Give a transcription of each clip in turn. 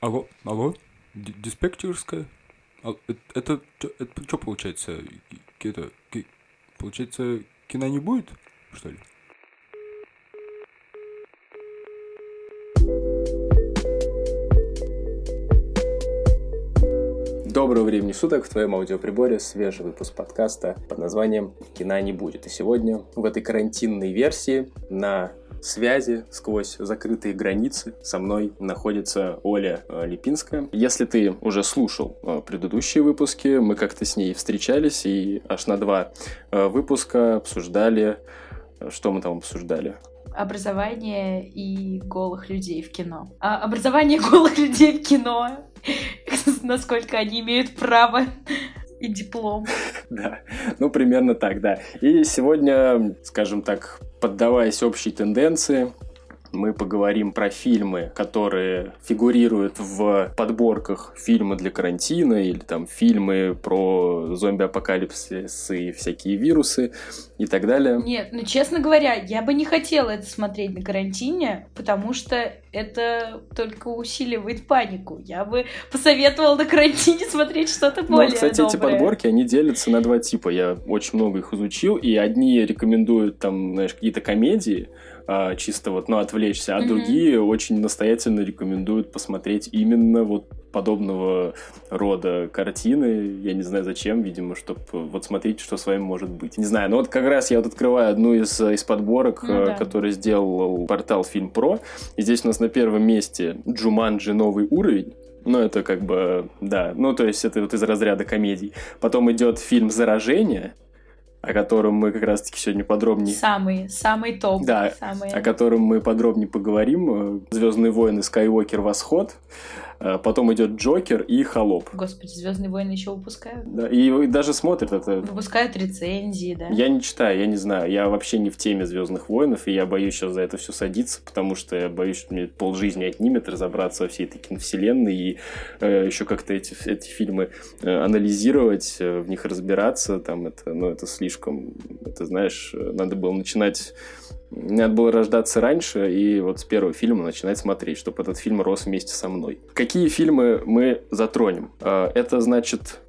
Алло, алло, Ди- диспетчерская? А, э- Это, это, что получается? Это, получается, кино не будет, что ли? Доброго времени суток, в твоем аудиоприборе свежий выпуск подкаста под названием «Кино не будет». И сегодня в этой карантинной версии на связи сквозь закрытые границы со мной находится Оля э, Липинская. Если ты уже слушал э, предыдущие выпуски, мы как-то с ней встречались и аж на два э, выпуска обсуждали... Что мы там обсуждали? Образование и голых людей в кино. А, образование голых людей в кино. Насколько они имеют право и диплом. Да, ну примерно так, да. И сегодня, скажем так, поддаваясь общей тенденции, мы поговорим про фильмы, которые фигурируют в подборках фильмы для карантина или там фильмы про зомби-апокалипсис и всякие вирусы и так далее. Нет, ну честно говоря, я бы не хотела это смотреть на карантине, потому что это только усиливает панику. Я бы посоветовала на карантине смотреть что-то Ну, более кстати, эти доброе. подборки, они делятся на два типа. Я очень много их изучил, и одни рекомендуют там, знаешь, какие-то комедии, а, чисто вот, ну, отвлечься, а Мгм. другие очень настоятельно рекомендуют посмотреть именно вот подобного рода картины. Я не знаю зачем, видимо, чтобы вот смотреть, что с вами может быть. Не знаю, но вот как раз я вот открываю одну из, из подборок, Ну э, да. который сделал портал Фильм Про. И здесь у нас на первом месте Джуманджи новый уровень. Ну, это как бы, да, ну, то есть это вот из разряда комедий. Потом идет фильм «Заражение», о котором мы как раз-таки сегодня подробнее Самый, самый топ. Да, самый... о котором мы подробнее поговорим. Звездные войны Скайуокер Восход. Э, Потом идет Джокер и Холоп. Господи, Звездные войны еще выпускают. Да, и даже смотрят это. Выпускают рецензии, да. Я не читаю, я не знаю. Я вообще не в теме Звездных войнов, и я боюсь сейчас за это все садиться, потому что я боюсь, что мне полжизни отнимет разобраться во всей этой киновселенной и э, еще как-то эти, эти фильмы э, анализировать, э, в них разбираться. Там это, ну, это слишком, это знаешь, надо было начинать надо было рождаться раньше и вот с первого фильма начинать смотреть, чтобы этот фильм рос вместе со мной. Какие фильмы мы затронем? Э, Это, значит,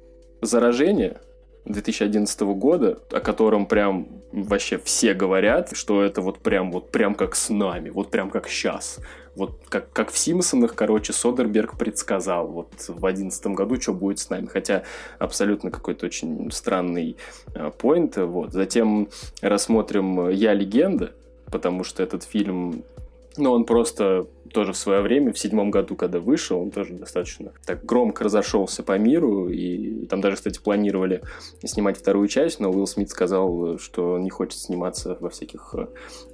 «Заражение», 2011 года, о котором прям вообще все говорят, что это вот прям вот прям как с нами, вот прям как сейчас. Вот как, как в «Симпсонах», короче, Содерберг предсказал вот в 2011 году, что будет с нами. Хотя абсолютно какой-то очень странный э, поинт. Вот. Затем рассмотрим «Я легенда», потому что этот фильм ну, он просто тоже в свое время, в седьмом году, когда вышел, он тоже достаточно так громко разошелся по миру, и там даже, кстати, планировали снимать вторую часть, но Уилл Смит сказал, что не хочет сниматься во всяких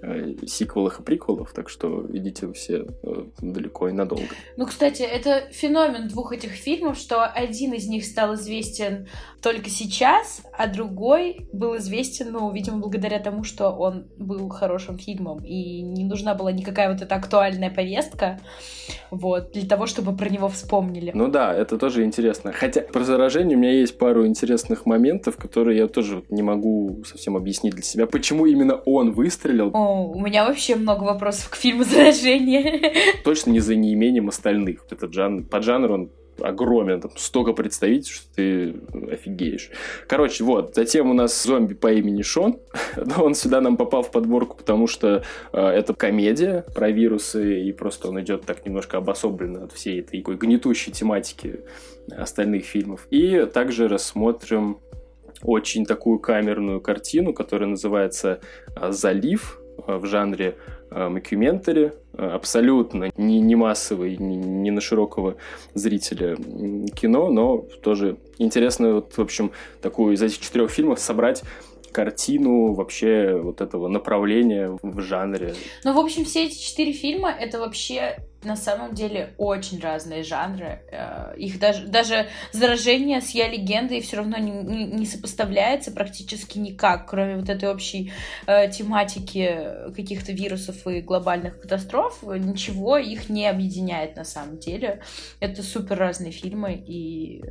э, сиквелах и приквелах, так что идите все э, далеко и надолго. Ну, кстати, это феномен двух этих фильмов, что один из них стал известен только сейчас, а другой был известен, ну, видимо, благодаря тому, что он был хорошим фильмом, и не нужна была никакая вот эта актуальная повестка, вот, для того, чтобы про него вспомнили. Ну да, это тоже интересно. Хотя про заражение у меня есть пару интересных моментов, которые я тоже не могу совсем объяснить для себя, почему именно он выстрелил. О, у меня вообще много вопросов к фильму «Заражение». точно не за неимением остальных. Этот жанр, поджанр, он огромен, там столько представить, что ты офигеешь. Короче, вот, затем у нас зомби по имени Шон, но он сюда нам попал в подборку, потому что э, это комедия про вирусы, и просто он идет так немножко обособленно от всей этой такой гнетущей тематики остальных фильмов. И также рассмотрим очень такую камерную картину, которая называется «Залив», в жанре мокюментари, абсолютно не, не массовый, не, не на широкого зрителя кино, но тоже интересно, вот, в общем, такую из этих четырех фильмов собрать картину вообще вот этого направления в жанре. Ну, в общем, все эти четыре фильма — это вообще на самом деле очень разные жанры. Э, Их даже, даже заражение с «Я легенда» и все равно не, не- сопоставляется практически никак, кроме вот этой общей э, тематики каких-то вирусов и глобальных катастроф. Ничего их не объединяет на самом деле. Это супер разные фильмы, и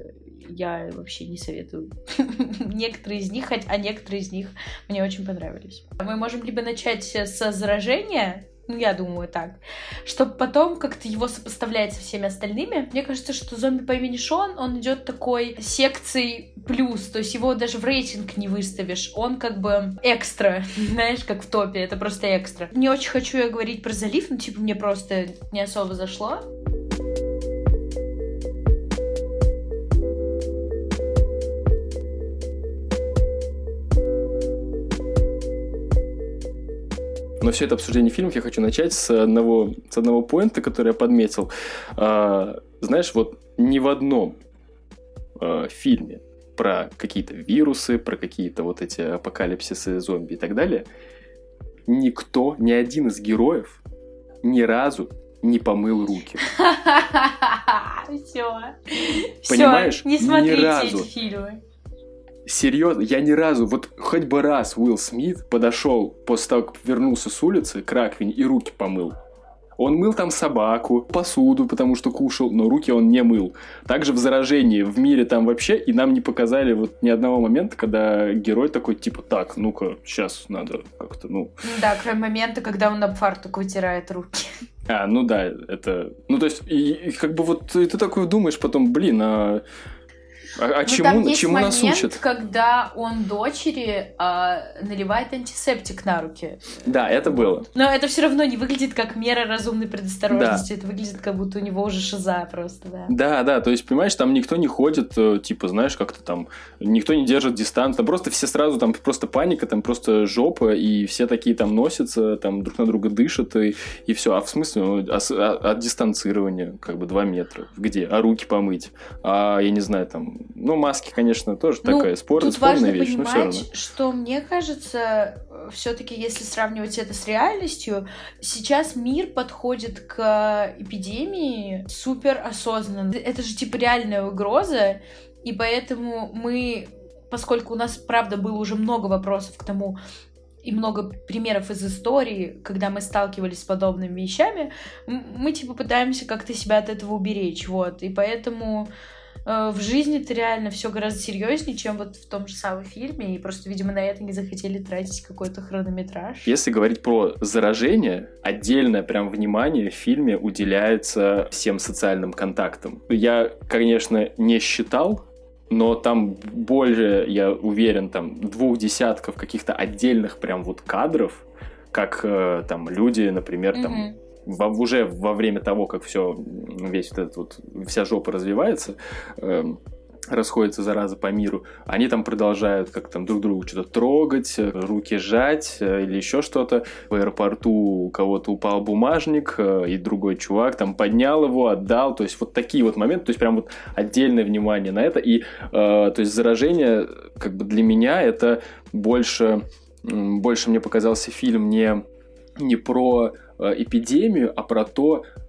я вообще не советую некоторые из них, а некоторые из них мне очень понравились. Мы можем либо начать с заражения, ну, я думаю так, чтобы потом как-то его сопоставлять со всеми остальными. Мне кажется, что зомби по имени Шон, он идет такой секцией плюс, то есть его даже в рейтинг не выставишь, он как бы экстра, знаешь, как в топе, это просто экстра. Не очень хочу я говорить про залив, ну, типа, мне просто не особо зашло. Но все это обсуждение фильмов я хочу начать с одного, с одного поинта, который я подметил. А, знаешь, вот ни в одном а, фильме про какие-то вирусы, про какие-то вот эти апокалипсисы, зомби и так далее, никто, ни один из героев ни разу не помыл руки. Все. Понимаешь? Не смотрите ни разу. эти фильмы. Серьезно, я ни разу, вот хоть бы раз Уилл Смит подошел после того, как вернулся с улицы к раковине и руки помыл. Он мыл там собаку, посуду, потому что кушал, но руки он не мыл. Также в заражении в мире там вообще, и нам не показали вот ни одного момента, когда герой такой, типа, так, ну-ка, сейчас надо как-то, ну... Да, кроме момента, когда он об фартук вытирает руки. А, ну да, это... Ну, то есть, и, и как бы вот ты, ты такой думаешь потом, блин, а а, а Ну, чему, там есть чему нас момент, учат? когда он дочери а, наливает антисептик на руки. Да, это было. Но это все равно не выглядит как мера разумной предосторожности. Это выглядит, как будто у него уже шиза просто, да. Да, да, то есть, понимаешь, там никто не ходит, э, типа, знаешь, как-то там, никто не держит дистанцию, там просто все сразу, там просто паника, там просто жопа, и все такие там носятся, там друг на друга дышат, и, и все. А в смысле, ну, а с- а- от дистанцирования, как бы, 2 метра. Где? А руки помыть? А, я не знаю, там, ну, маски, конечно, тоже Ну, такая спор, Тут спорная важно вещь, но все равно. понимать, что мне кажется, все-таки если сравнивать это с реальностью, сейчас мир подходит к эпидемии супер осознанно. Это же типа реальная угроза, и поэтому мы, поскольку у нас, правда, было уже много вопросов к тому, и много примеров из истории, когда мы сталкивались с подобными вещами, мы типа пытаемся как-то себя от этого уберечь, вот, и поэтому в жизни это реально все гораздо серьезнее, чем вот в том же самом фильме, и просто, видимо, на это не захотели тратить какой-то хронометраж. Если говорить про заражение, отдельное прям внимание в фильме уделяется всем социальным контактам. Я, конечно, не считал, но там более, я уверен, там двух десятков каких-то отдельных прям вот кадров, как э, там люди, например, там Мгм. Во- уже во время того, как все, весь вот этот вот, вся жопа развивается, эм, расходится зараза по миру, они там продолжают как там друг другу что-то трогать, э, руки жать э, или еще что-то. В аэропорту у кого-то упал бумажник, э, и другой чувак там поднял его, отдал. То есть вот такие вот моменты, то есть прям вот отдельное внимание на это. И э, то есть заражение как бы для меня это больше, больше мне показался фильм не, не про э, эпидемию, а про то, э,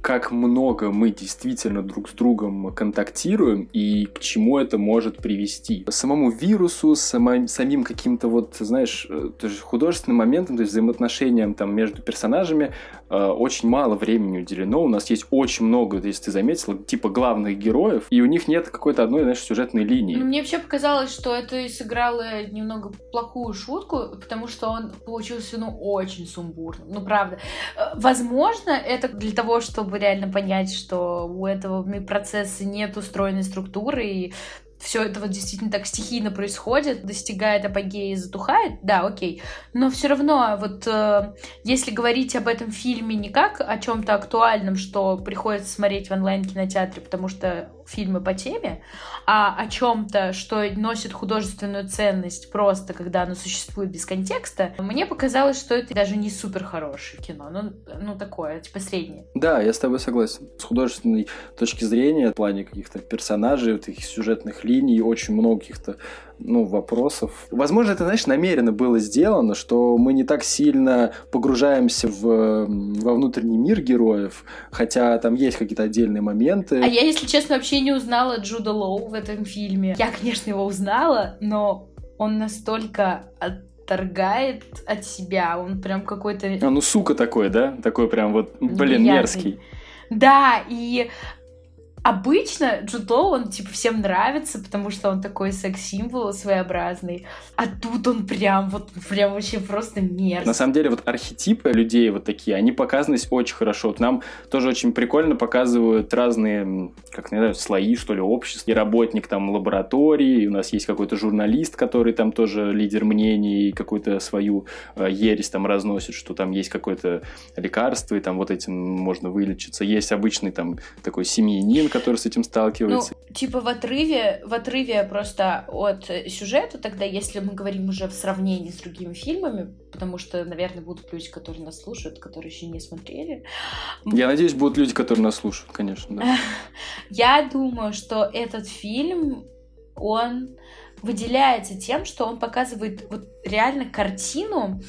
как много мы действительно друг с другом контактируем и к чему это может привести. Самому вирусу, самим, самим каким-то вот, знаешь, э, художественным моментом, то есть взаимоотношениям там между персонажами э, очень мало времени уделено. У нас есть очень много, если ты заметила, типа главных героев, и у них нет какой-то одной, знаешь, сюжетной линии. Ну, мне вообще показалось, что это сыграло немного плохую шутку, потому что он получился, ну, очень сумбурным. Ну, правда. Э, Возможно, это для того, чтобы реально понять, что у этого процесса нет устроенной структуры, и все это вот действительно так стихийно происходит, достигает апогея и затухает, да, окей. Но все равно, вот э, если говорить об этом фильме не как о чем-то актуальном, что приходится смотреть в онлайн-кинотеатре, потому что фильмы по теме, а о чем-то, что носит художественную ценность просто, когда оно существует без контекста, мне показалось, что это даже не супер хорошее кино, ну, ну такое, типа среднее. Да, я с тобой согласен. С художественной точки зрения, в плане каких-то персонажей, вот этих сюжетных линий, очень много каких-то ну, вопросов. Возможно, это, знаешь, намеренно было сделано, что мы не так сильно погружаемся в, во внутренний мир героев, хотя там есть какие-то отдельные моменты. А я, если честно, вообще не узнала Джуда Лоу в этом фильме. Я, конечно, его узнала, но он настолько отторгает от себя, он прям какой-то... А, ну, сука такой, да? Такой прям вот, блин, Неприятный. мерзкий. Да, и Обычно Джуд Лоу, он типа всем нравится, потому что он такой секс-символ своеобразный. А тут он прям вот прям вообще просто мерзкий. На самом деле вот архетипы людей вот такие, они показаны очень хорошо. Вот нам тоже очень прикольно показывают разные, как не знаю, слои, что ли, общества. И работник там лаборатории, и у нас есть какой-то журналист, который там тоже лидер мнений, и какую-то свою э, ересь там разносит, что там есть какое-то лекарство, и там вот этим можно вылечиться. Есть обычный там такой семьянин, который с этим сталкивается. Ну, типа в отрыве, в отрыве просто от сюжета, тогда, если мы говорим уже в сравнении с другими фильмами, потому что, наверное, будут люди, которые нас слушают, которые еще не смотрели. Я надеюсь, будут люди, которые нас слушают, конечно. Да. Я думаю, что этот фильм, он выделяется тем, что он показывает вот реально картину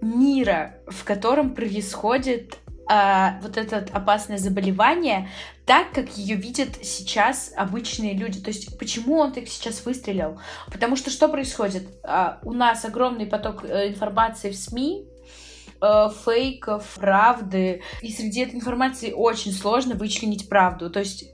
мира, в котором происходит а, вот это опасное заболевание так, как ее видят сейчас обычные люди. То есть, почему он так сейчас выстрелил? Потому что что происходит? А, у нас огромный поток э, информации в СМИ, э, фейков, правды. И среди этой информации очень сложно вычленить правду. То есть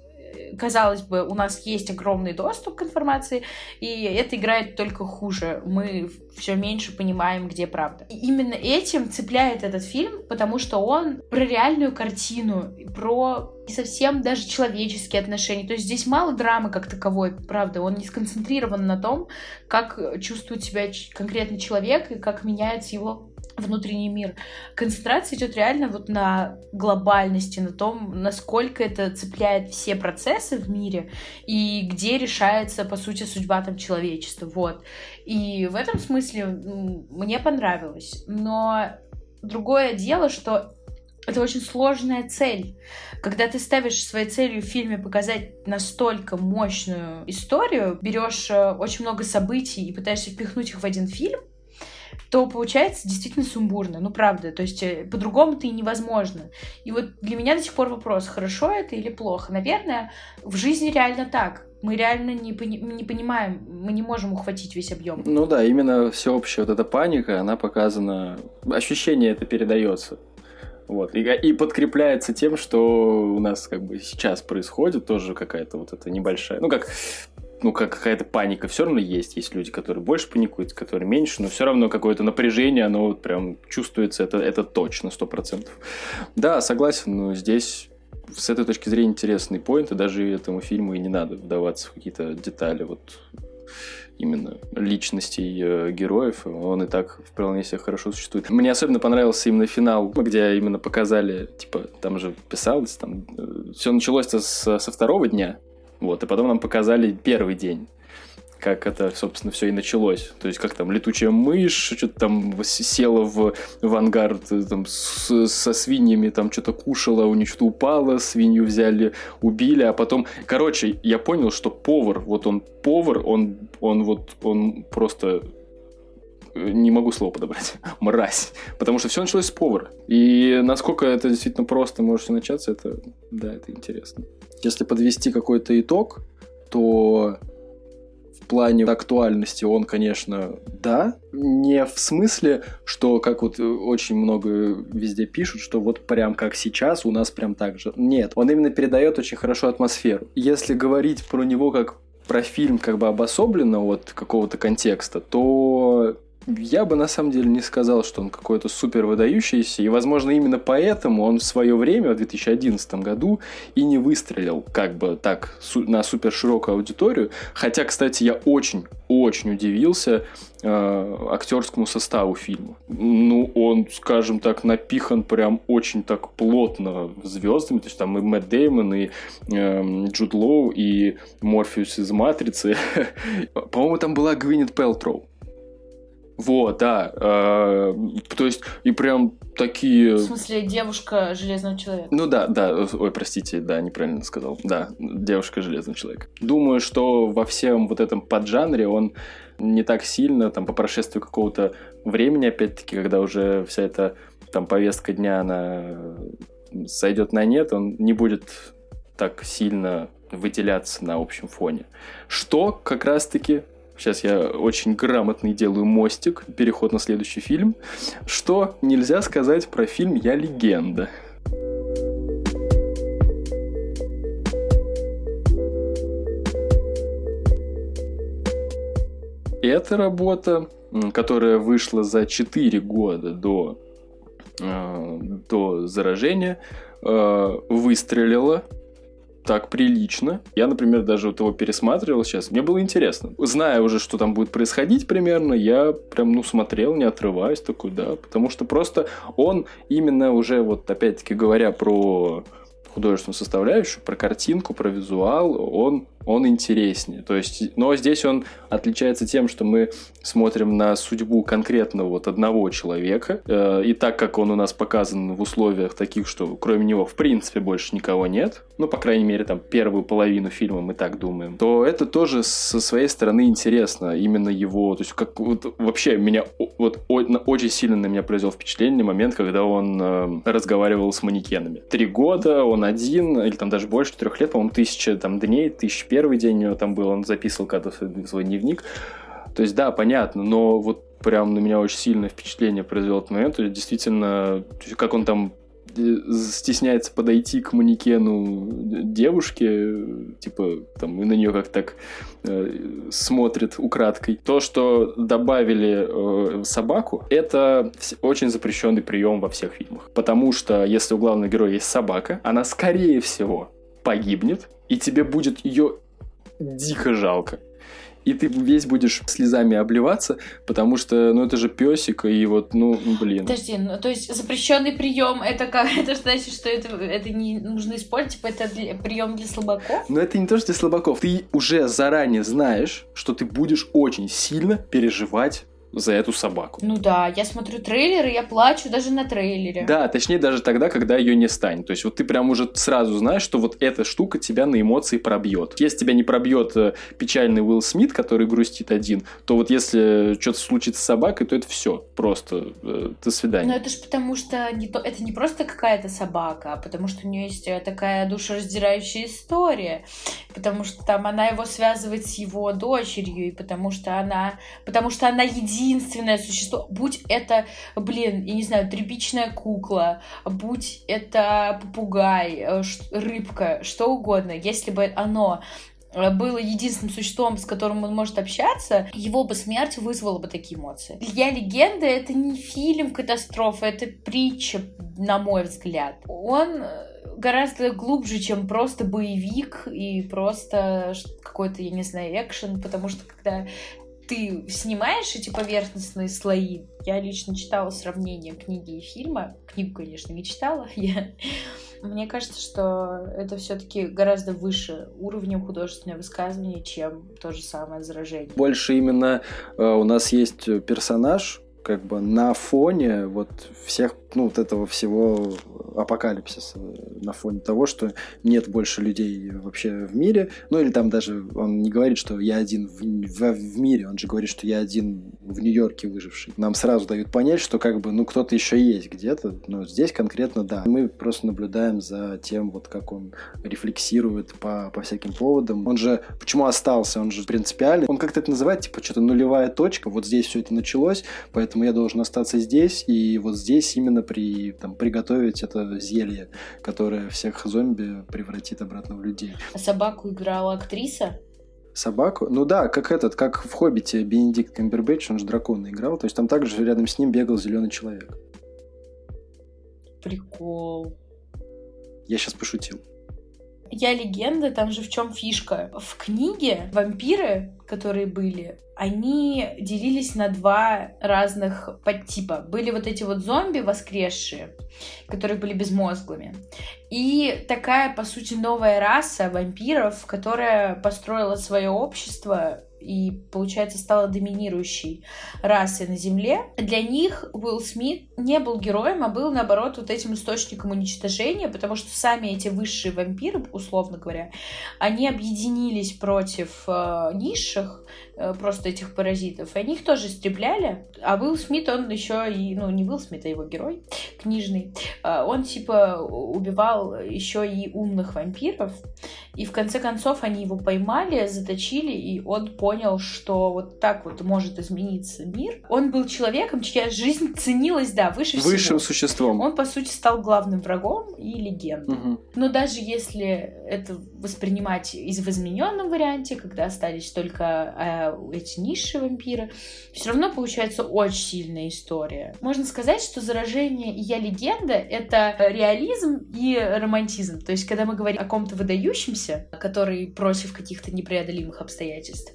казалось бы, у нас есть огромный доступ к информации, и это играет только хуже. Мы все меньше понимаем, где правда. И именно этим цепляет этот фильм, потому что он про реальную картину, про не совсем даже человеческие отношения. То есть здесь мало драмы как таковой, правда. Он не сконцентрирован на том, как чувствует себя конкретный человек и как меняется его внутренний мир. Концентрация идет реально вот на глобальности, на том, насколько это цепляет все процессы в мире и где решается, по сути, судьба там человечества. Вот. И в этом смысле мне понравилось. Но другое дело, что это очень сложная цель. Когда ты ставишь своей целью в фильме показать настолько мощную историю, берешь э, очень много событий и пытаешься впихнуть их в один фильм, то получается действительно сумбурно. Ну, правда. То есть э, по-другому-то невозможно. И вот для меня до сих пор вопрос, хорошо это или плохо. Наверное, в жизни реально так. Мы реально не, пони- не понимаем, мы не можем ухватить весь объем. Ну да, именно всеобщая вот эта паника, она показана, ощущение это передается. Вот. И, и подкрепляется тем, что у нас как бы сейчас происходит тоже какая-то вот эта небольшая, ну как ну, как какая-то паника все равно есть. Есть люди, которые больше паникуют, которые меньше, но все равно какое-то напряжение, оно вот прям чувствуется, это, это точно, сто процентов. Да, согласен, но здесь с этой точки зрения интересный поинт, и даже этому фильму и не надо вдаваться в какие-то детали вот именно личностей э, героев, он и так вполне себе хорошо существует. Мне особенно понравился именно финал, где именно показали, типа, там же писалось, там, э, все началось со, со второго дня, вот, и потом нам показали первый день как это, собственно, все и началось. То есть, как там летучая мышь, что-то там села в, в ангар там, с, со свиньями, там что-то кушала, у нее что-то упало, свинью взяли, убили, а потом... Короче, я понял, что повар, вот он повар, он, он вот, он просто не могу слово подобрать, мразь. Потому что все началось с повара. И насколько это действительно просто может начаться, это, да, это интересно. Если подвести какой-то итог, то в плане актуальности он, конечно, да. Не в смысле, что, как вот очень много везде пишут, что вот прям как сейчас у нас прям так же. Нет, он именно передает очень хорошо атмосферу. Если говорить про него как про фильм как бы обособленно от какого-то контекста, то я бы на самом деле не сказал, что он какой-то супер выдающийся, и, возможно, именно поэтому он в свое время, в 2011 году, и не выстрелил как бы так на супер широкую аудиторию. Хотя, кстати, я очень-очень удивился э, актерскому составу фильма. Ну, он, скажем так, напихан прям очень так плотно звездами. То есть там и Мэтт Деймон, и э, Джуд Лоу, и Морфеус из «Матрицы». По-моему, там была Гвинет Пелтроу. Вот, да. Э, то есть, и прям такие... В смысле, девушка Железного Человека? Ну да, да. Ой, простите, да, неправильно сказал. Да, девушка Железного Человека. Думаю, что во всем вот этом поджанре он не так сильно, там, по прошествию какого-то времени, опять-таки, когда уже вся эта там повестка дня, она сойдет на нет, он не будет так сильно выделяться на общем фоне. Что как раз-таки сейчас я очень грамотный делаю мостик, переход на следующий фильм, что нельзя сказать про фильм «Я легенда». Эта работа, которая вышла за 4 года до, э, до заражения, э, выстрелила так прилично. Я, например, даже вот его пересматривал сейчас. Мне было интересно. Зная уже, что там будет происходить примерно, я прям, ну, смотрел, не отрываясь такой, да. Потому что просто он именно уже, вот опять-таки говоря про художественную составляющую, про картинку, про визуал, он он интереснее. То есть, но здесь он отличается тем, что мы смотрим на судьбу конкретного вот одного человека. Э, и так как он у нас показан в условиях таких, что кроме него в принципе больше никого нет, ну, по крайней мере, там первую половину фильма мы так думаем, то это тоже со своей стороны интересно. Именно его, то есть как вот, вообще меня вот очень сильно на меня произвел впечатление момент, когда он э, разговаривал с манекенами. Три года, он один, или там даже больше, трех лет, по-моему, тысяча там дней, тысяч первый день у него там был, он записывал когда-то свой дневник. То есть, да, понятно, но вот прям на меня очень сильное впечатление произвел этот момент. То есть, действительно, как он там э, стесняется подойти к манекену девушки, типа, там, и на нее как так э, смотрит украдкой. То, что добавили э, собаку, это очень запрещенный прием во всех фильмах. Потому что, если у главного героя есть собака, она, скорее всего, погибнет, и тебе будет ее дико жалко. И ты весь будешь слезами обливаться, потому что, ну, это же песик, и вот, ну, блин. Подожди, ну, то есть запрещенный прием, это как, это значит, что это, это не нужно использовать, типа, это для, прием для слабаков? Но это не то, что для слабаков. Ты уже заранее знаешь, что ты будешь очень сильно переживать за эту собаку. Ну да, я смотрю трейлеры, я плачу даже на трейлере. Да, точнее даже тогда, когда ее не станет. То есть вот ты прям уже сразу знаешь, что вот эта штука тебя на эмоции пробьет. Если тебя не пробьет э, печальный Уилл Смит, который грустит один, то вот если что-то случится с собакой, то это все. Просто э, до свидания. Но это же потому, что не то, это не просто какая-то собака, а потому что у нее есть э, такая душераздирающая история. Потому что там она его связывает с его дочерью, и потому что она, потому что она единственная единственное существо, будь это, блин, я не знаю, тряпичная кукла, будь это попугай, э, рыбка, что угодно, если бы оно э, было единственным существом, с которым он может общаться, его бы смерть вызвала бы такие эмоции. Я легенда — это не фильм катастрофа, это притча, на мой взгляд. Он э, гораздо глубже, чем просто боевик и просто какой-то, я не знаю, экшен, потому что когда ты снимаешь эти поверхностные слои. Я лично читала сравнение книги и фильма. Книгу, конечно, не читала. Я... Мне кажется, что это все-таки гораздо выше уровнем художественное высказывание, чем то же самое заражение. Больше именно э, у нас есть персонаж, как бы на фоне вот всех ну, вот этого всего апокалипсиса, на фоне того, что нет больше людей вообще в мире. Ну, или там даже он не говорит, что я один в, в, в мире, он же говорит, что я один в Нью-Йорке выживший. Нам сразу дают понять, что как бы, ну, кто-то еще есть где-то, но здесь конкретно да. Мы просто наблюдаем за тем, вот как он рефлексирует по, по всяким поводам. Он же, почему остался, он же принципиальный. Он как-то это называет, типа, что-то нулевая точка, вот здесь все это началось, поэтому я должен остаться здесь, и вот здесь именно при, там, приготовить это зелье, которое всех зомби превратит обратно в людей. А собаку играла актриса? Собаку? Ну да, как этот, как в «Хоббите» Бенедикт Камбербэтч, он же дракона играл, то есть там также рядом с ним бегал зеленый человек. Прикол. Я сейчас пошутил. Я легенда, там же в чем фишка. В книге вампиры, которые были, они делились на два разных подтипа. Были вот эти вот зомби воскресшие, которые были безмозглыми. И такая, по сути, новая раса вампиров, которая построила свое общество и, получается, стала доминирующей расой на Земле, для них Уилл Смит не был героем, а был, наоборот, вот этим источником уничтожения, потому что сами эти высшие вампиры, условно говоря, они объединились против э, низших, э, просто этих паразитов, и они их тоже истребляли. А Уилл Смит, он еще и, ну, не Уилл Смит, а его герой книжный, э, он, типа, убивал еще и умных вампиров, И в конце концов они его поймали, заточили, и он понял, что вот так вот может измениться мир. Он был человеком, чья жизнь ценилась, да, выше Высшим всего. существом. Он, по сути, стал главным врагом и легендой. Мгм. Но даже если это воспринимать из в измененном варианте, когда остались только э, эти низшие вампиры, все равно получается очень сильная история. Можно сказать, что заражение и я легенда это реализм и романтизм. То есть, когда мы говорим о ком-то выдающемся, который против каких-то непреодолимых обстоятельств,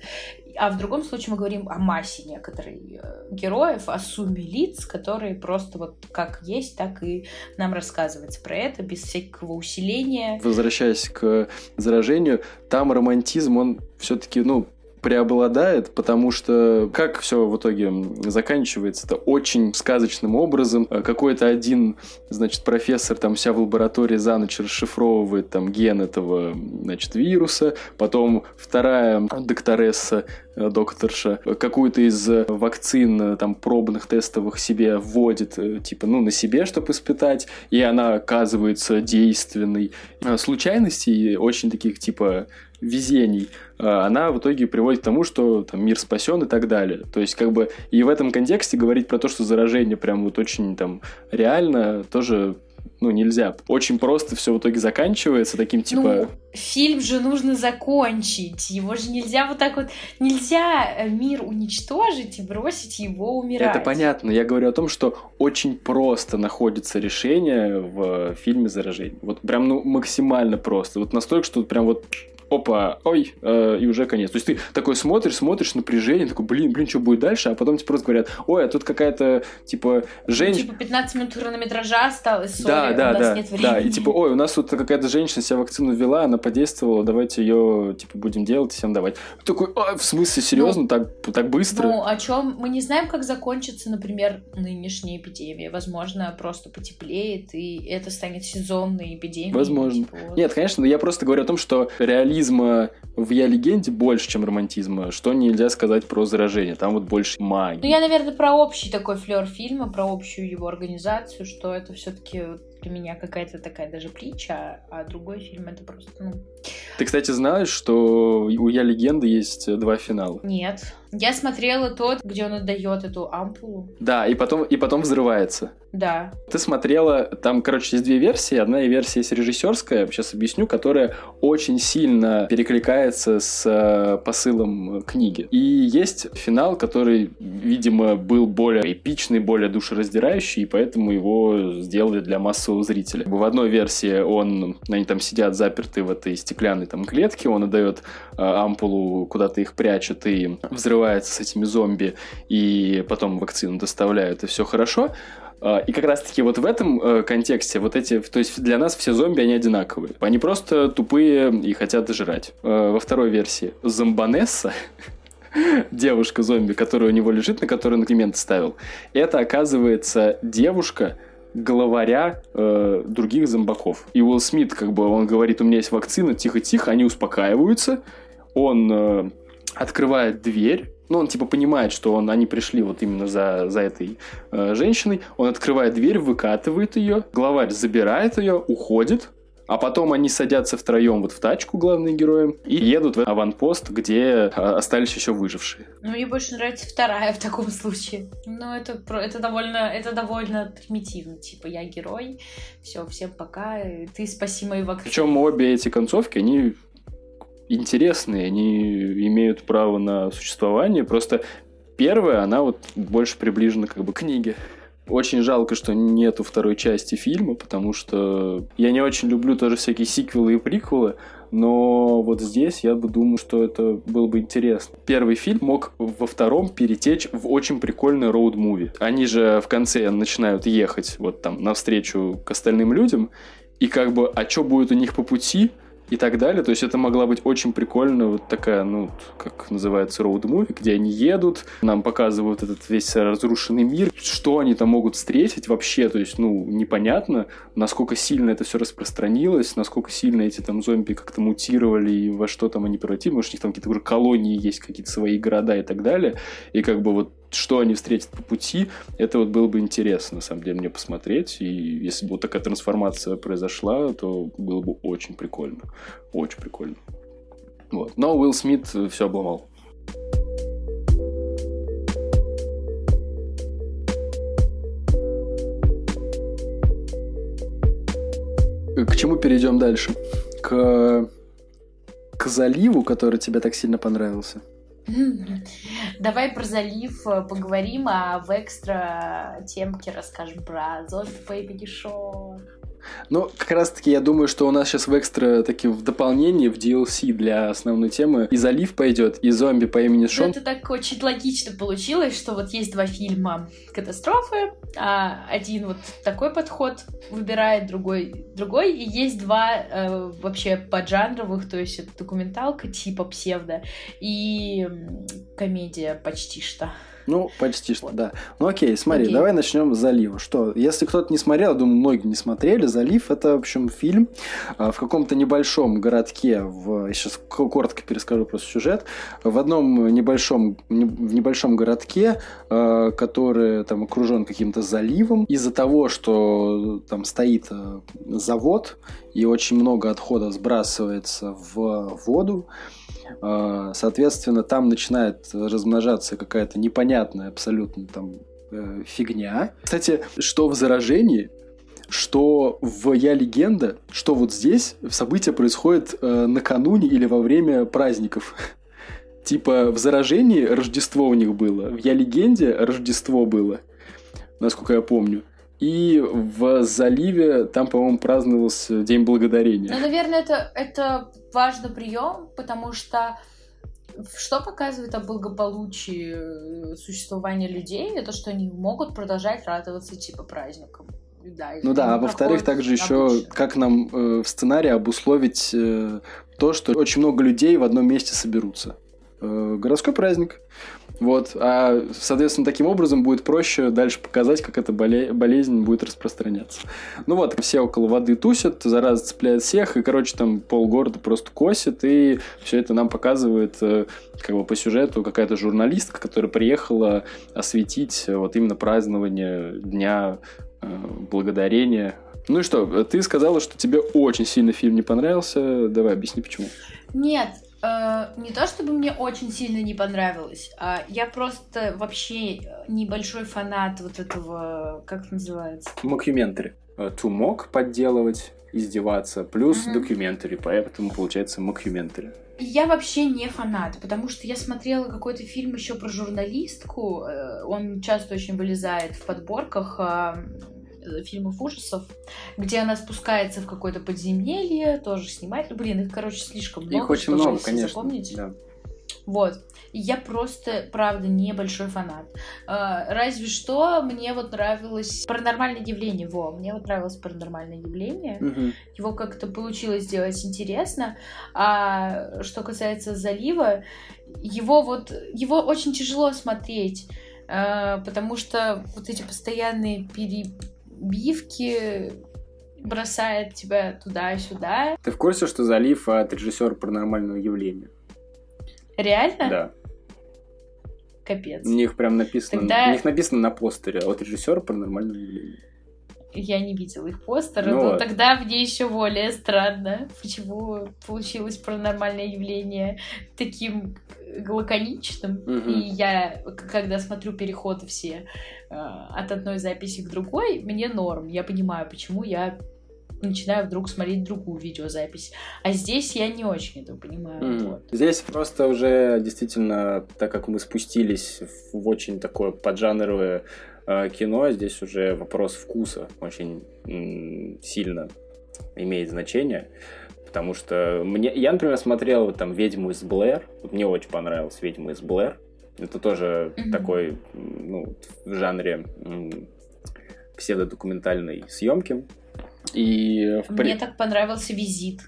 а в другом случае мы говорим о массе некоторых э, героев, о сумме лиц, которые просто вот как есть, так и нам рассказывается про это без всякого усиления. Возвращаясь к заражению, там романтизм, он все-таки, ну, преобладает, потому что как все в итоге заканчивается, это очень сказочным образом. Э, Какой-то один, значит, профессор там вся в лаборатории за ночь расшифровывает там ген этого, значит, вируса, потом вторая докторесса, э, докторша, э, какую-то из вакцин там пробных тестовых себе вводит, типа, ну, на себе, чтобы испытать, и она оказывается действенной. Случайностей очень таких, типа, везений, э, она в итоге приводит к тому, что там, мир спасен и так далее. То есть, как бы, и в этом контексте говорить про то, что заражение прям вот очень там реально, тоже ну, нельзя. Очень просто все в итоге заканчивается таким, типа... Ну, фильм же нужно закончить. Его же нельзя вот так вот... Нельзя э, мир уничтожить и бросить его умирать. Это понятно. Я говорю о том, что очень просто находится решение в фильме «Заражение». Вот прям, ну, максимально просто. Вот настолько, что прям вот опа, ой, э, и уже конец. То есть ты такой смотришь, смотришь, напряжение, такой, блин, блин, что будет дальше, а потом тебе просто говорят, ой, а тут какая-то, типа, Ну, женщина... типа 15 минут хронометража осталось, сори, Да, да, у нас да, нет времени. да, и типа, ой, у нас тут какая-то женщина себя вакцину ввела, она подействовала, давайте ее, типа, будем делать, всем давать. Такой, а, в смысле, серьезно, так, так быстро? Ну, о чем мы не знаем, как закончится, например, нынешняя эпидемия. Возможно, просто потеплеет, и это станет сезонной эпидемией. Возможно. типа вот. Нет, конечно, но я просто говорю о том, что реализма в «Я легенде» больше, чем романтизма, что нельзя сказать про заражение. Там вот больше магии. Ну, я, наверное, про общий такой флер фильма, про общую его организацию, что это все-таки для меня какая-то такая даже притча, а другой фильм это просто, ну, Ты, кстати, знаешь, что у «Я легенда» есть два финала? нет. Я смотрела тот, где он отдает эту ампулу. Да, и потом, и потом взрывается. Да. Ты смотрела, там, короче, есть две версии. Одна версия есть режиссерская, сейчас объясню, которая очень сильно перекликается с э, посылом книги. И есть финал, который, видимо, был более эпичный, более душераздирающий, и поэтому его сделали для массового зрителя. В одной версии он, они там сидят заперты в этой стеклянной там клетке, он отдает э, ампулу, куда-то их прячет и взрывается с этими зомби, и потом вакцину доставляют, и все хорошо. А, И как раз-таки вот в этом э, контексте вот эти, то есть для нас все зомби, они одинаковые. Они просто тупые и хотят жрать. Э, Во второй версии зомбанесса, девушка-зомби, которая у него лежит, на которую он ставил, это оказывается девушка, главаря э, других зомбаков. И Уилл Смит, как бы, он говорит, у меня есть вакцина, тихо-тихо, они успокаиваются, он э, открывает дверь, ну, он типа понимает, что он, они пришли вот именно за, за этой э, женщиной. Он открывает дверь, выкатывает ее. Главарь забирает ее, уходит. А потом они садятся втроем вот в тачку, главные герои, и едут в аванпост, где э, остались еще выжившие. Ну, мне больше нравится вторая в таком случае. Ну, это, это довольно, это довольно примитивно. Типа, я герой, все, всем пока, ты спаси мою вакцину. Причем обе эти концовки, они интересные, они имеют право на существование. Просто первая, она вот больше приближена как бы к книге. Очень жалко, что нету второй части фильма, потому что я не очень люблю тоже всякие сиквелы и приквелы, но вот здесь я бы думаю, что это было бы интересно. Первый фильм мог во втором перетечь в очень прикольный роуд-муви. Они же в конце начинают ехать вот там навстречу к остальным людям, и как бы, а что будет у них по пути, и так далее. То есть это могла быть очень прикольная вот такая, ну, как называется, роуд-муви, где они едут, нам показывают этот весь разрушенный мир, что они там могут встретить вообще, то есть, ну, непонятно, насколько сильно это все распространилось, насколько сильно эти там зомби как-то мутировали и во что там они превратились, может, у них там какие-то уже колонии есть, какие-то свои города и так далее, и как бы вот что они встретят по пути, это вот было бы интересно, на самом деле, мне посмотреть. И если бы вот такая трансформация произошла, то было бы очень прикольно. Очень прикольно. Вот. Но Уилл Смит все обломал. К чему перейдем дальше? К, к заливу, который тебе так сильно понравился. Давай про залив э, поговорим, а в экстра темке расскажем про зомби Baby Show. Ну, как раз-таки я думаю, что у нас сейчас в экстра таки в дополнении, в DLC для основной темы и залив пойдет, и зомби по имени Шон. Ну, это так очень логично получилось, что вот есть два фильма катастрофы, а один вот такой подход выбирает, другой другой, и есть два э, вообще поджанровых, то есть это документалка типа псевдо и комедия почти что. Ну, почти что, да. Ну окей, смотри, окей. давай начнем с залива. Что, если кто-то не смотрел, думаю, многие не смотрели, залив это, в общем, фильм а, в каком-то небольшом городке, в, я сейчас коротко перескажу просто сюжет, в одном небольшом, в небольшом городке, а, который там окружен каким-то заливом, из-за того, что там стоит а, завод и очень много отходов сбрасывается в воду, соответственно, там начинает размножаться какая-то непонятная абсолютно там э, фигня. Кстати, что в заражении, что в «Я легенда», что вот здесь события происходят э, накануне или во время праздников. Типа в «Заражении» Рождество у них было, в «Я легенде» Рождество было, насколько я помню. И в заливе там, по-моему, праздновался День Благодарения. Ну, наверное, это, это важный прием, потому что что показывает о благополучии э, существования людей, это что они могут продолжать радоваться типа праздникам. Да, ну да, а во-вторых, также еще, как нам э, в сценарии обусловить э, то, что очень много людей в одном месте соберутся. Э, городской праздник. Вот. А, соответственно, таким образом будет проще дальше показать, как эта боле- болезнь будет распространяться. Ну вот, все около воды тусят, зараза цепляет всех, и, короче, там полгорода просто косит, и все это нам показывает э, как бы по сюжету какая-то журналистка, которая приехала осветить э, вот именно празднование Дня э, Благодарения. Ну и что, ты сказала, что тебе очень сильно фильм не понравился. Давай, объясни, почему. Нет, Э, не то чтобы мне очень сильно не понравилось, а я просто вообще небольшой фанат вот этого, как это называется? Мокюментари. To mock подделывать, издеваться, плюс угу. documentary, поэтому получается мокюментари. Я вообще не фанат, потому что я смотрела какой-то фильм еще про журналистку, э, он часто очень вылезает в подборках, Э, фильмов ужасов, где она спускается в какое-то подземелье, тоже снимает. Блин, их, короче, слишком много. Их очень много, конечно. Запомнить. Да. Вот. Я просто, правда, небольшой фанат. А, разве что мне вот нравилось паранормальное явление. Во, мне вот нравилось паранормальное явление. Угу. Его как-то получилось сделать интересно. А что касается залива, его вот его очень тяжело смотреть. А, потому что вот эти постоянные пере бивки бросает тебя туда-сюда. Ты в курсе, что залив от режиссера паранормального явления? Реально? Да. Капец. У них прям написано, Тогда... у них написано на постере от режиссера паранормального явления. Я не видела их постера, ну но вот. тогда мне еще более странно, почему получилось паранормальное явление таким лаконичным. Угу. И я, когда смотрю переходы все э, от одной записи к другой, мне норм. Я понимаю, почему я начинаю вдруг смотреть другую видеозапись. А здесь я не очень это понимаю. Mm. Вот. Здесь просто уже действительно, так как мы спустились в очень такое поджанровое э, кино, здесь уже вопрос вкуса очень сильно имеет значение. Потому что мне, я, например, смотрел там «Ведьму из Блэр». Мне очень понравилась «Ведьма из Блэр». Это тоже mm-hmm. такой, ну, в жанре м- псевдодокументальной съемки. И в... Мне так понравился «Визит».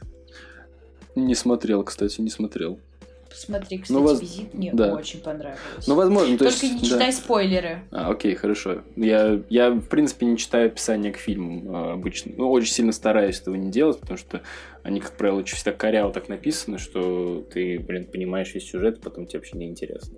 Не смотрел, кстати, не смотрел. Посмотри, ну, кстати, ну, воз... визит мне да. очень понравилось. Ну, возможно, то Только есть... не читай да. спойлеры. А, окей, хорошо. Я, я, в принципе, не читаю описание к фильму а, обычно. Ну, очень сильно стараюсь этого не делать, потому что они, как правило, очень всегда коряво так написаны, что ты, блин, понимаешь весь сюжет, а потом тебе вообще не интересно.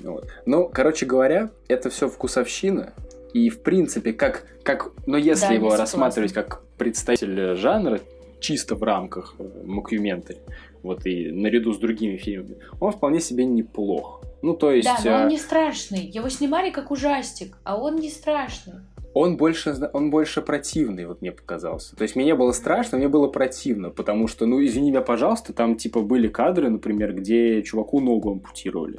Вот. Ну, короче говоря, это все вкусовщина. И, в принципе, как... как но если Да, его рассматривать как представитель жанра, чисто в рамках мокюментари, вот и наряду с другими фильмами, он вполне себе неплох. Ну, то есть... Да, но он не страшный. Его снимали как ужастик, а он не страшный. он больше, он больше противный, вот мне показался. То есть мне не было страшно, мне было противно, потому что, ну, извини меня, пожалуйста, там, типа, были кадры, например, где чуваку ногу ампутировали.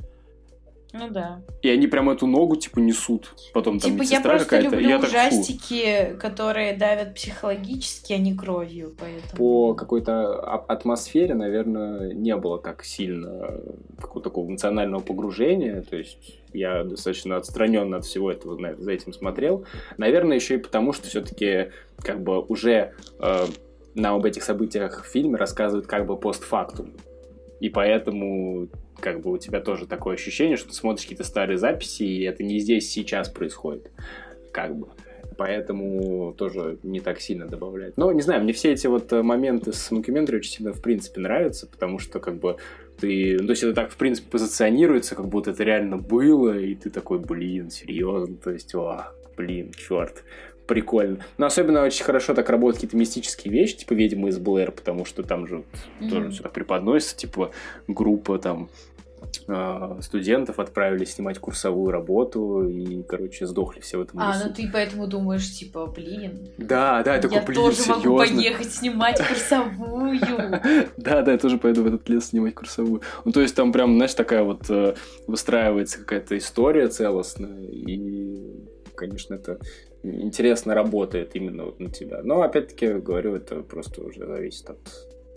Ну да. И они прям эту ногу, типа, несут. Потом там типа я медсестра просто люблю я так, фу. ужастики, которые давят психологически, а не кровью, поэтому... По какой-то а- атмосфере, наверное, не было так сильно какого-то такого эмоционального погружения. То есть я достаточно отстраненно от всего этого за этим смотрел. Наверное, еще и потому, что все-таки как бы уже э, нам об этих событиях в фильме рассказывают как бы постфактум. И поэтому как бы у тебя тоже такое ощущение, что ты смотришь какие-то старые записи, и это не здесь сейчас происходит. Как бы. Поэтому тоже не так сильно добавляет. Но, не знаю, мне все эти вот э, моменты с Мокюментари очень сильно, в принципе, нравятся, потому что, как бы, ты... Ну, то есть это так, в принципе, позиционируется, как будто это реально было, и ты такой, блин, серьезно, то есть, о, блин, черт, прикольно. Но особенно очень хорошо так работают какие-то мистические вещи, типа «Ведьмы из Блэр», потому что там же Мгм. тоже все так преподносится, типа группа там э, студентов отправили снимать курсовую работу, и, короче, сдохли все в этом А, лесу. ну ты поэтому думаешь, типа, блин, Да, да, я такой, я блин, тоже могу серьезно? поехать снимать курсовую. Да, да, я тоже пойду в этот лес снимать курсовую. Ну, то есть там прям, знаешь, такая вот э, выстраивается какая-то история целостная, и, конечно, это интересно работает именно вот на тебя. Но, опять-таки, говорю, это просто уже зависит от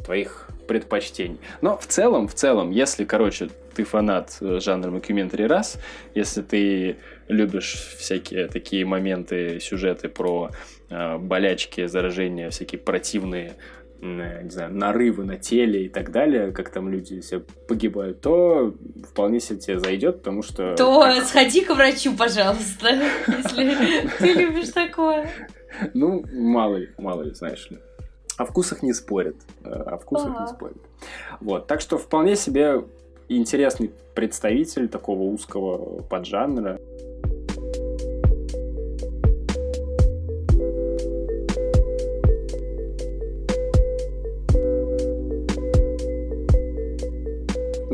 твоих предпочтений. Но в целом, в целом, если, короче, ты фанат э, жанра мокюментари раз, если ты любишь всякие такие моменты, сюжеты про э, болячки, заражения, всякие противные не знаю, нарывы на теле и так далее, как там люди все погибают, то вполне себе тебе зайдет, потому что... То как- сходи к врачу, пожалуйста, если ты любишь такое. Ну, мало ли, мало ли, знаешь ли. О вкусах не спорят. э, О вкусах не спорят. Вот, так что вполне себе интересный представитель такого узкого поджанра.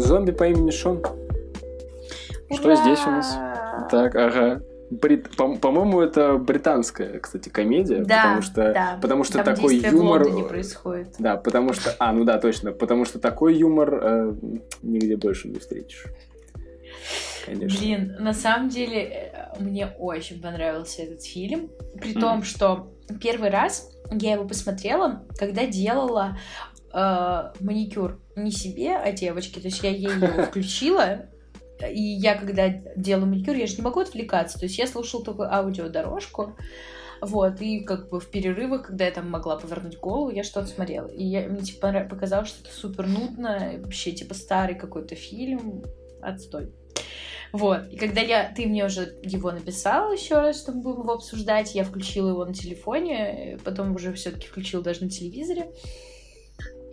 Зомби по имени Шон. Что Ура! здесь у нас? Так, ага. Брит- по- По-моему, это британская, кстати, комедия, Да, потому что, да. потому что Там такой юмор. Лондоне происходит. Да, потому что, а, ну да, точно, потому что такой юмор э, нигде больше не встретишь. Конечно. Блин, на самом деле э, мне очень понравился этот фильм, при Мгм. том, что первый раз я его посмотрела, когда делала э, маникюр не себе, а девочке, то есть я ей его включила, и я когда делаю маникюр, я же не могу отвлекаться, то есть я слушала только аудиодорожку, вот, и как бы в перерывах, когда я там могла повернуть голову, я что-то смотрела. И я, мне типа показалось, что это супер нудно, вообще типа старый какой-то фильм, отстой. Вот, и когда я, ты мне уже его написал еще раз, чтобы будем его обсуждать, я включила его на телефоне, потом уже все-таки включила даже на телевизоре.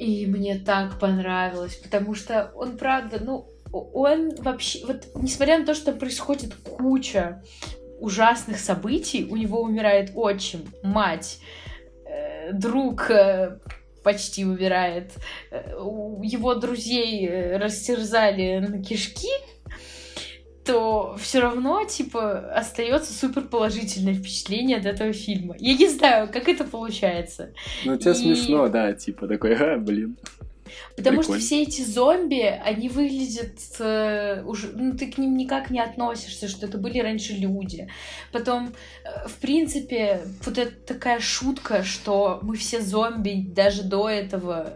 И мне так понравилось, потому что он, правда, ну, он вообще, вот несмотря на то, что происходит куча ужасных событий, у него умирает отчим, мать, э, друг э, почти умирает, э, его друзей э, растерзали на кишки, то все равно, типа, остается супер положительное впечатление от этого фильма. Я не знаю, как это получается. Ну, тебе И- смешно, да, типа такой, а, блин. Потому Прикольно. что все эти зомби, они выглядят э, уже, ну ты к ним никак не относишься, что это были раньше люди. Потом, э, в принципе, вот эта такая шутка, что мы все зомби даже до этого,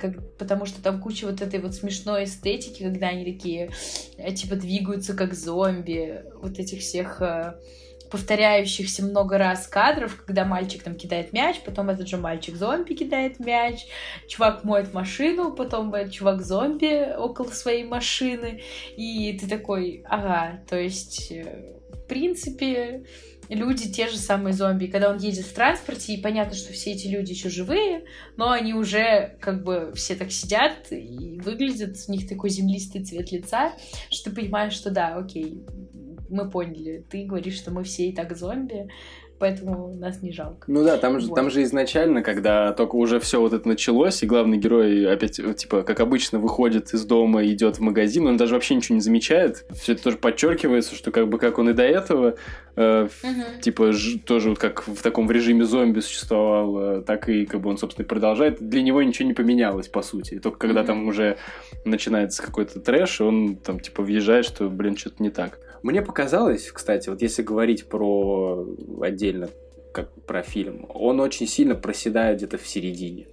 как- потому что там куча вот этой вот смешной эстетики, когда они такие э, типа двигаются как зомби, вот этих всех э, повторяющихся много раз кадров, когда мальчик там кидает мяч, потом этот же мальчик зомби кидает мяч, чувак моет машину, потом чувак зомби около своей машины, и ты такой, ага, то есть, э, в принципе, люди те же самые зомби. Когда он едет в транспорте, и понятно, что все эти люди еще живые, но они уже как бы все так сидят и выглядят, у них такой землистый цвет лица, что ты понимаешь, что да, окей, мы поняли. Ты говоришь, что мы все и так зомби, поэтому нас не жалко. Ну да, там, вот. же, там же изначально, когда только уже все вот это началось, и главный герой опять, типа, как обычно, выходит из дома, идет в магазин, он даже вообще ничего не замечает. Все это тоже подчеркивается, что как бы как он и до этого, э, угу. типа, ж, тоже вот как в таком в режиме зомби существовал, э, так и как бы он, собственно, продолжает. Для него ничего не поменялось, по сути. И только когда угу. там уже начинается какой-то трэш, он там, типа, въезжает, что, блин, что-то не так. Мне показалось, кстати, вот если говорить про отдельно как про фильм, он очень сильно проседает где-то в середине.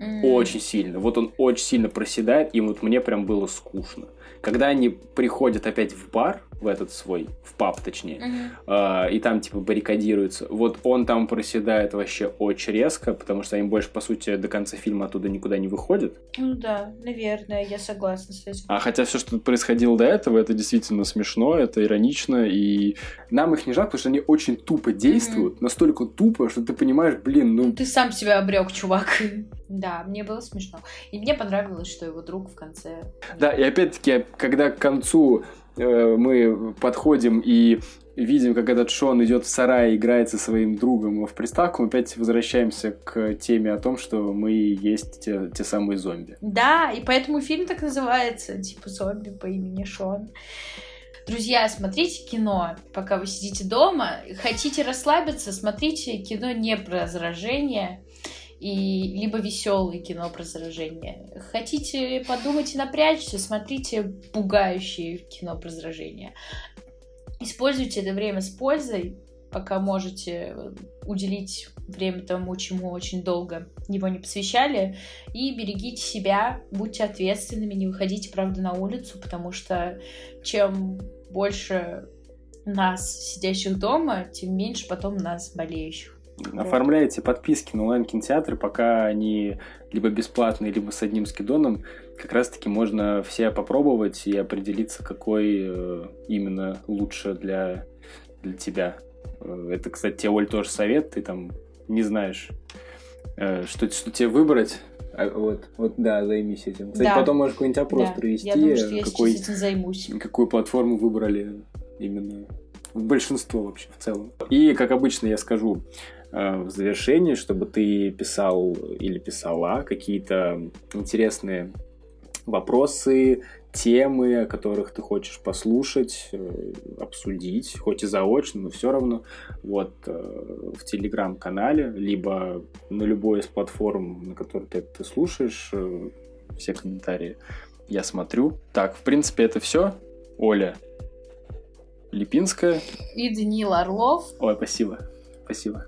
Mm. Очень сильно. Вот он очень сильно проседает, и вот мне прям было скучно. Когда они приходят опять в бар, в этот свой, в паб точнее, uh-huh. э, и там типа баррикадируются, вот он там проседает вообще очень резко, потому что они больше, по сути, до конца фильма оттуда никуда не выходят. Ну да, наверное, я согласна с этим. А хотя все, что происходило до этого, это действительно смешно, это иронично, и нам их не жалко, потому что они очень тупо действуют, uh-huh. настолько тупо, что ты понимаешь, блин, ну... Ты сам себя обрек, чувак. Да, мне было смешно. И мне понравилось, что его друг в конце... Да, и опять-таки, когда к концу мы подходим и видим, как этот Шон идет в сарай и играет со своим другом в приставку, мы опять возвращаемся к теме о том, что мы есть те, те самые зомби. Да, и поэтому фильм так называется, типа зомби по имени Шон. Друзья, смотрите кино, пока вы сидите дома. Хотите расслабиться, смотрите кино не про заражение и либо веселое кино про заражение. Хотите подумать и напрячься, смотрите пугающее кино про заражение. Используйте это время с пользой, пока можете уделить время тому, чему очень долго его не посвящали, и берегите себя, будьте ответственными, не выходите, правда, на улицу, потому что чем больше нас, сидящих дома, тем меньше потом нас, болеющих. Оформляйте подписки на онлайн-кинотеатры, пока они либо бесплатные, либо с одним скидоном. Как раз-таки можно все попробовать и определиться, какой э, именно лучше для, для тебя. Э, это, кстати, тебе, Оль, тоже совет. Ты там не знаешь, э, что, что тебе выбрать. А, вот, вот, да, займись этим. Кстати, да. потом можешь какой-нибудь опрос да. провести. Я думаю, что я какой, этим займусь. Какую платформу выбрали именно большинство вообще в целом. И, как обычно, я скажу, в завершении, чтобы ты писал или писала какие-то интересные вопросы, темы, о которых ты хочешь послушать, э, обсудить, хоть и заочно, но все равно, вот э, в телеграм-канале, либо на любой из платформ, на которой ты это слушаешь, все комментарии я смотрю. Так, в принципе, это все. Оля Липинская. И Даниил Орлов. Ой, спасибо. Спасибо.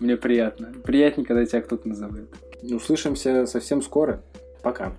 Мне приятно. Приятнее, когда тебя кто-то называет. Услышимся совсем скоро. Пока.